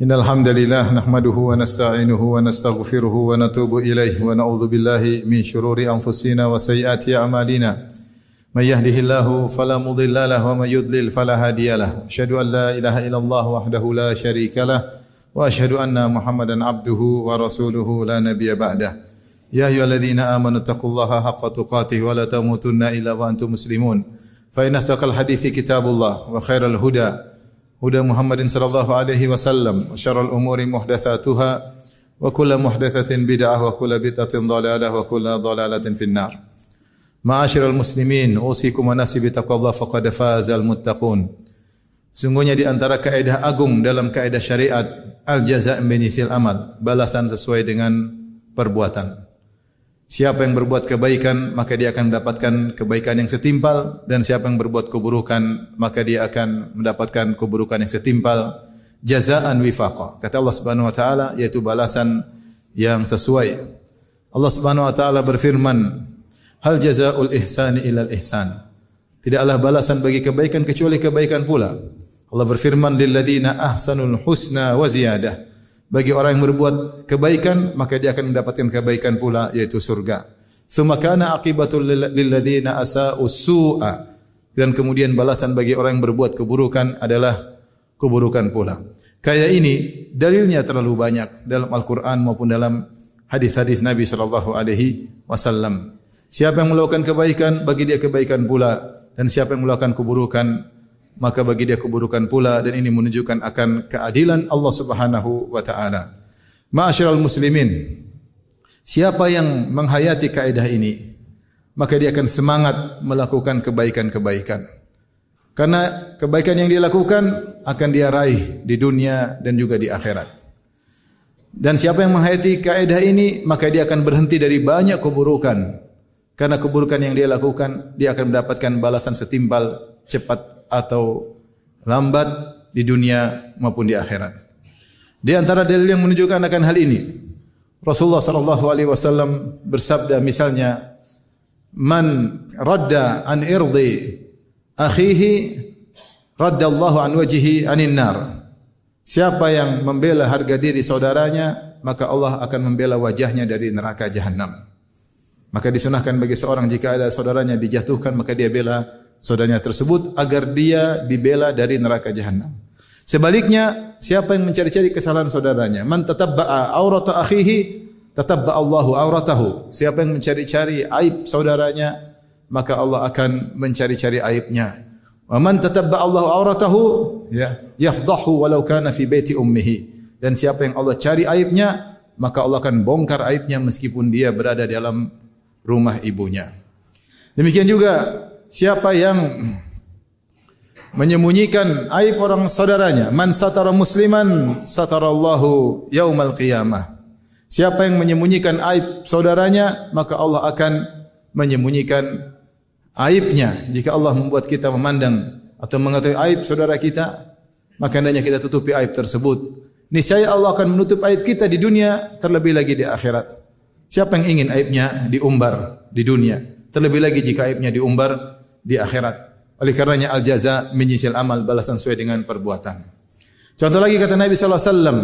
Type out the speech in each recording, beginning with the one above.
إن الحمد لله نحمده ونستعينه ونستغفره ونتوب إليه ونعوذ بالله من شرور أنفسنا وسيئات أعمالنا. من يهده الله فلا مضل له ومن يضلل فلا هادي له. أشهد أن لا إله إلا الله وحده لا شريك له وأشهد أن محمدا عبده ورسوله لا نبي بعده. يا أيها الذين آمنوا اتقوا الله حق تقاته ولا تموتن إلا وأنتم مسلمون. فإن أصدق الحديث كتاب الله وخير الهدى huda Muhammadin sallallahu alaihi wasallam wa syarrul umuri muhdatsatuha wa kullu bid'ah wa kullu bid'atin dhalalah wa kullu dhalalatin finnar. Ma'asyiral muslimin, usikum wa nafsi bi taqwallah. Sungguhnya di antara kaedah agung dalam kaedah syariat al jaza' min amal, balasan sesuai dengan perbuatan. Siapa yang berbuat kebaikan maka dia akan mendapatkan kebaikan yang setimpal dan siapa yang berbuat keburukan maka dia akan mendapatkan keburukan yang setimpal jazaan wifaqa. Kata Allah Subhanahu wa taala yaitu balasan yang sesuai. Allah Subhanahu wa taala berfirman, "Hal jazaa'ul ihsani ilal ihsan." Tidaklah balasan bagi kebaikan kecuali kebaikan pula. Allah berfirman, "Lilladzina ahsanul husna wa ziyadah." Bagi orang yang berbuat kebaikan, maka dia akan mendapatkan kebaikan pula yaitu surga. Tsumma kana aqibatul lilladzina asa'u su'a. Dan kemudian balasan bagi orang yang berbuat keburukan adalah keburukan pula. Kayak ini dalilnya terlalu banyak dalam Al-Qur'an maupun dalam hadis-hadis Nabi sallallahu alaihi wasallam. Siapa yang melakukan kebaikan, bagi dia kebaikan pula dan siapa yang melakukan keburukan, maka bagi dia keburukan pula dan ini menunjukkan akan keadilan Allah Subhanahu wa taala. Ma'asyiral muslimin, siapa yang menghayati kaidah ini, maka dia akan semangat melakukan kebaikan-kebaikan. Karena kebaikan yang dia lakukan akan dia raih di dunia dan juga di akhirat. Dan siapa yang menghayati kaidah ini, maka dia akan berhenti dari banyak keburukan. Karena keburukan yang dia lakukan, dia akan mendapatkan balasan setimpal cepat atau lambat di dunia maupun di akhirat. Di antara dalil yang menunjukkan akan hal ini, Rasulullah sallallahu alaihi wasallam bersabda misalnya, "Man radda an irdi akhihi radda Allah an wajhihi anin nar." Siapa yang membela harga diri saudaranya, maka Allah akan membela wajahnya dari neraka jahanam. Maka disunahkan bagi seorang jika ada saudaranya dijatuhkan maka dia bela saudaranya tersebut agar dia dibela dari neraka jahanam. Sebaliknya, siapa yang mencari-cari kesalahan saudaranya, man tatabba'a aurata akhihi tatabba Allahu auratahu. Siapa yang mencari-cari aib saudaranya, maka Allah akan mencari-cari aibnya. Wa man tatabba Allahu auratahu ya yafdahu walau kana fi baiti ummihi. Dan siapa yang Allah cari aibnya, maka Allah akan bongkar aibnya meskipun dia berada di dalam rumah ibunya. Demikian juga siapa yang menyembunyikan aib orang saudaranya, man satara musliman satarallahu yaumal qiyamah. Siapa yang menyembunyikan aib saudaranya, maka Allah akan menyembunyikan aibnya. Jika Allah membuat kita memandang atau mengetahui aib saudara kita, maka hendaknya kita tutupi aib tersebut. Niscaya Allah akan menutup aib kita di dunia, terlebih lagi di akhirat. Siapa yang ingin aibnya diumbar di dunia, terlebih lagi jika aibnya diumbar di akhirat. Oleh karenanya al jaza menyisil amal balasan sesuai dengan perbuatan. Contoh lagi kata Nabi wasallam,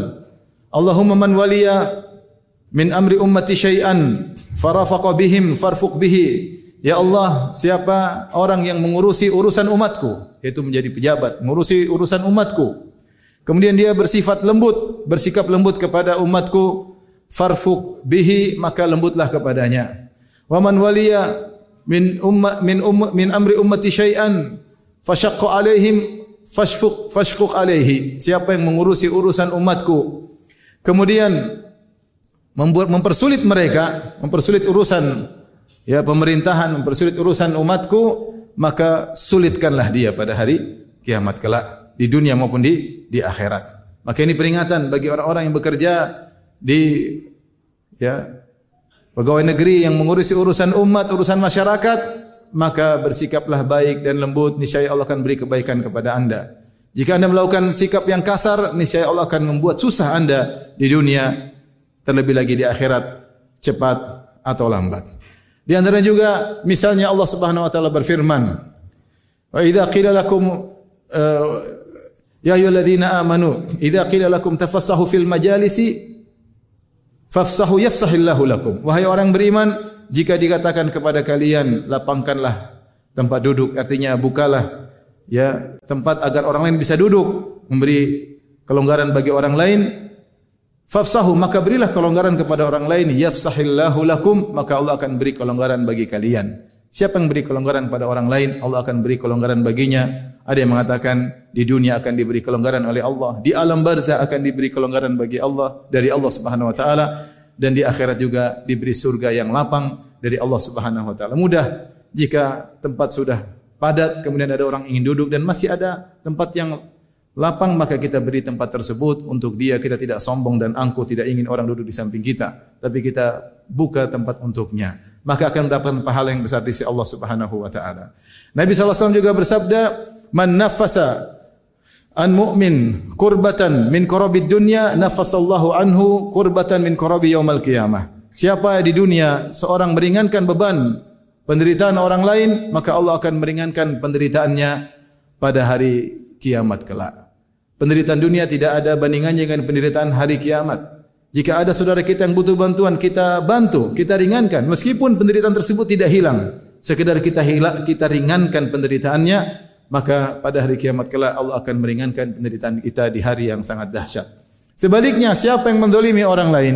Allahumma man waliya min amri ummati syai'an farafaqa bihim farfuq bihi. Ya Allah, siapa orang yang mengurusi urusan umatku, yaitu menjadi pejabat, mengurusi urusan umatku. Kemudian dia bersifat lembut, bersikap lembut kepada umatku, farfuq bihi, maka lembutlah kepadanya. Wa man waliya min umma min umma min amri ummati syai'an fashaqqa alaihim fashfuq fashquq alaihi. Siapa yang mengurusi urusan umatku. Kemudian membuat mempersulit mereka mempersulit urusan ya pemerintahan mempersulit urusan umatku maka sulitkanlah dia pada hari kiamat kelak di dunia maupun di di akhirat. Maka ini peringatan bagi orang-orang yang bekerja di ya pegawai negeri yang mengurusi urusan umat, urusan masyarakat, maka bersikaplah baik dan lembut, niscaya Allah akan beri kebaikan kepada Anda. Jika Anda melakukan sikap yang kasar, niscaya Allah akan membuat susah Anda di dunia, terlebih lagi di akhirat, cepat atau lambat. Di antara juga misalnya Allah Subhanahu wa taala berfirman, "Wa idza qila lakum uh, Ya ayyuhalladzina amanu idza qila lakum tafassahu fil majalisi fafsahu yafsahillahu lakum. Wahai orang beriman, jika dikatakan kepada kalian lapangkanlah tempat duduk, artinya bukalah ya tempat agar orang lain bisa duduk, memberi kelonggaran bagi orang lain. Fafsahu maka berilah kelonggaran kepada orang lain, yafsahillahu lakum, maka Allah akan beri kelonggaran bagi kalian. Siapa yang beri kelonggaran pada orang lain, Allah akan beri kelonggaran baginya. Ada yang mengatakan di dunia akan diberi kelonggaran oleh Allah, di alam barzah akan diberi kelonggaran bagi Allah dari Allah Subhanahu wa taala dan di akhirat juga diberi surga yang lapang dari Allah Subhanahu wa taala. Mudah jika tempat sudah padat kemudian ada orang ingin duduk dan masih ada tempat yang lapang maka kita beri tempat tersebut untuk dia kita tidak sombong dan angkuh tidak ingin orang duduk di samping kita tapi kita buka tempat untuknya maka akan mendapatkan pahala yang besar di sisi Allah Subhanahu wa taala. Nabi SAW juga bersabda, "Man nafasa an mu'min kurbatan min kurabid dunya, nafasallahu anhu kurbatan min kurabi yaumal qiyamah." Siapa di dunia seorang meringankan beban penderitaan orang lain, maka Allah akan meringankan penderitaannya pada hari kiamat kelak. Penderitaan dunia tidak ada bandingannya dengan penderitaan hari kiamat. Jika ada saudara kita yang butuh bantuan, kita bantu, kita ringankan. Meskipun penderitaan tersebut tidak hilang, sekedar kita hilang, kita ringankan penderitaannya, maka pada hari kiamat kelak Allah akan meringankan penderitaan kita di hari yang sangat dahsyat. Sebaliknya, siapa yang mendolimi orang lain,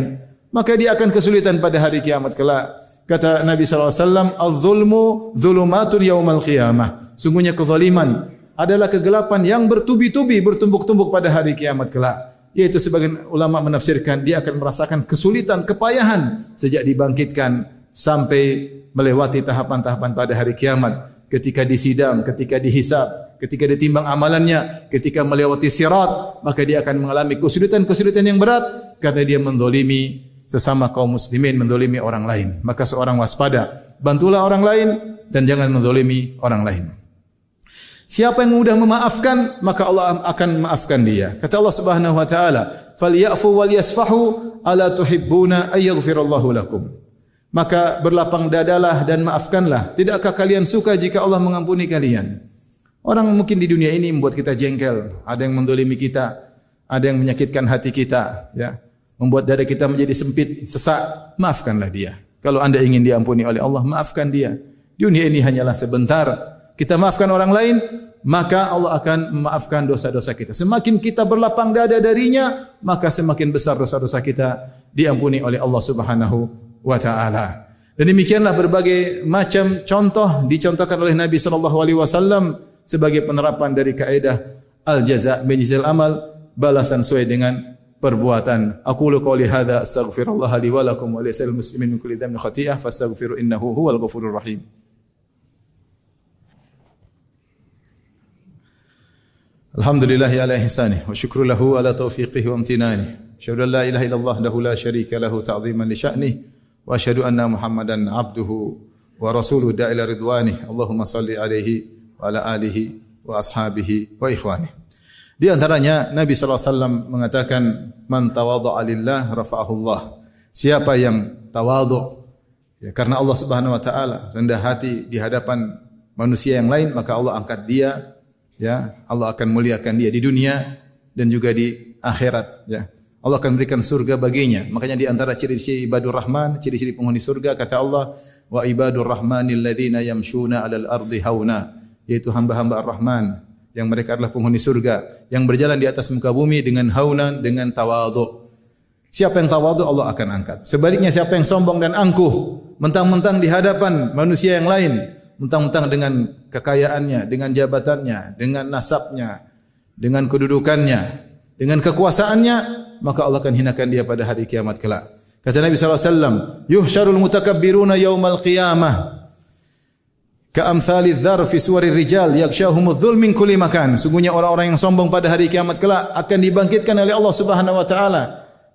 maka dia akan kesulitan pada hari kiamat kelak. Kata Nabi SAW, Al-zulmu zulumatun yawmal qiyamah. Sungguhnya kezaliman adalah kegelapan yang bertubi-tubi, bertumbuk-tumbuk pada hari kiamat kelak yaitu sebagian ulama menafsirkan dia akan merasakan kesulitan, kepayahan sejak dibangkitkan sampai melewati tahapan-tahapan pada hari kiamat. Ketika disidang, ketika dihisab, ketika ditimbang amalannya, ketika melewati sirat, maka dia akan mengalami kesulitan-kesulitan yang berat karena dia mendolimi sesama kaum muslimin, mendolimi orang lain. Maka seorang waspada, bantulah orang lain dan jangan mendolimi orang lain. Siapa yang mudah memaafkan, maka Allah akan memaafkan dia. Kata Allah Subhanahu wa taala, "Falyafu wal yasfahu ala tuhibbuna ay yaghfirallahu lakum." Maka berlapang dadalah dan maafkanlah. Tidakkah kalian suka jika Allah mengampuni kalian? Orang mungkin di dunia ini membuat kita jengkel, ada yang mendolimi kita, ada yang menyakitkan hati kita, ya. Membuat dada kita menjadi sempit, sesak, maafkanlah dia. Kalau Anda ingin diampuni oleh Allah, maafkan dia. Dunia ini hanyalah sebentar, kita maafkan orang lain, maka Allah akan memaafkan dosa-dosa kita. Semakin kita berlapang dada darinya, maka semakin besar dosa-dosa kita diampuni oleh Allah Subhanahu wa taala. Dan demikianlah berbagai macam contoh dicontohkan oleh Nabi sallallahu alaihi wasallam sebagai penerapan dari kaidah al-jaza min amal, balasan sesuai dengan perbuatan. Aku lu qouli hadza astaghfirullah li wa lakum wa lisal muslimin min kulli dhanbin khati'ah fastaghfiru innahu huwal ghafurur rahim. Alhamdulillah ala ihsani wa syukru lahu ala taufiqihi wa imtinani. Syahadu la ilaha illallah lahu la syarika lahu ta'dhiman li sya'nihi wa asyhadu anna عبده ورسوله wa rasuluhu da ila ridwani Allahumma salli alaihi wa ala di antaranya Nabi saw mengatakan man tawadha'a lillah rafa'ahu Allah siapa yang tawadu ya karena Allah Subhanahu wa taala rendah hati di hadapan manusia yang lain maka Allah angkat dia ya. Allah akan muliakan dia di dunia dan juga di akhirat ya. Allah akan berikan surga baginya. Makanya di antara ciri-ciri ibadur rahman ciri-ciri penghuni surga kata Allah wa ibadur rahmanil ladzina yamshuna 'alal ardi hauna. Yaitu hamba-hamba ar-rahman yang mereka adalah penghuni surga yang berjalan di atas muka bumi dengan haunan dengan tawadhu. Siapa yang tawadhu Allah akan angkat. Sebaliknya siapa yang sombong dan angkuh, mentang-mentang di hadapan manusia yang lain, mentang-mentang dengan kekayaannya, dengan jabatannya, dengan nasabnya, dengan kedudukannya, dengan kekuasaannya, maka Allah akan hinakan dia pada hari kiamat kelak. Kata Nabi SAW, Yuhsyarul mutakabbiruna yawmal qiyamah. Ka'amthali dhar fi suwari rijal yakshahumudz dhul min kulli makan. Sungguhnya orang-orang yang sombong pada hari kiamat kelak akan dibangkitkan oleh Allah Subhanahu wa taala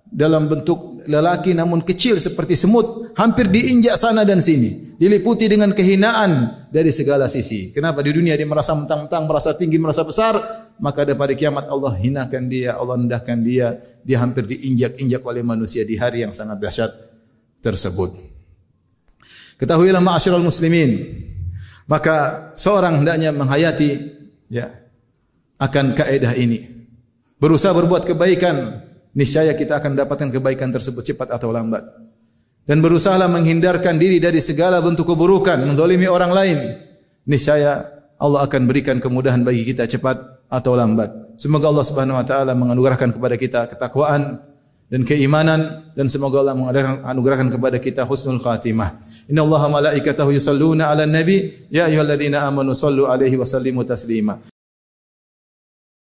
dalam bentuk lelaki namun kecil seperti semut, hampir diinjak sana dan sini, diliputi dengan kehinaan dari segala sisi. Kenapa di dunia dia merasa mentang-mentang, merasa tinggi, merasa besar, maka pada kiamat Allah hinakan dia, Allah rendahkan dia, dia hampir diinjak-injak oleh manusia di hari yang sangat dahsyat tersebut. Ketahuilah ma'asyiral muslimin, maka seorang hendaknya menghayati ya akan kaidah ini berusaha berbuat kebaikan, niscaya kita akan mendapatkan kebaikan tersebut cepat atau lambat. Dan berusahalah menghindarkan diri dari segala bentuk keburukan, mendolimi orang lain. Niscaya Allah akan berikan kemudahan bagi kita cepat atau lambat. Semoga Allah Subhanahu wa taala menganugerahkan kepada kita ketakwaan dan keimanan dan semoga Allah menganugerahkan kepada kita husnul khatimah. Inna Allah malaikatahu yusalluna ala nabi ya ayyuhalladzina amanu sallu alaihi wa sallimu taslima.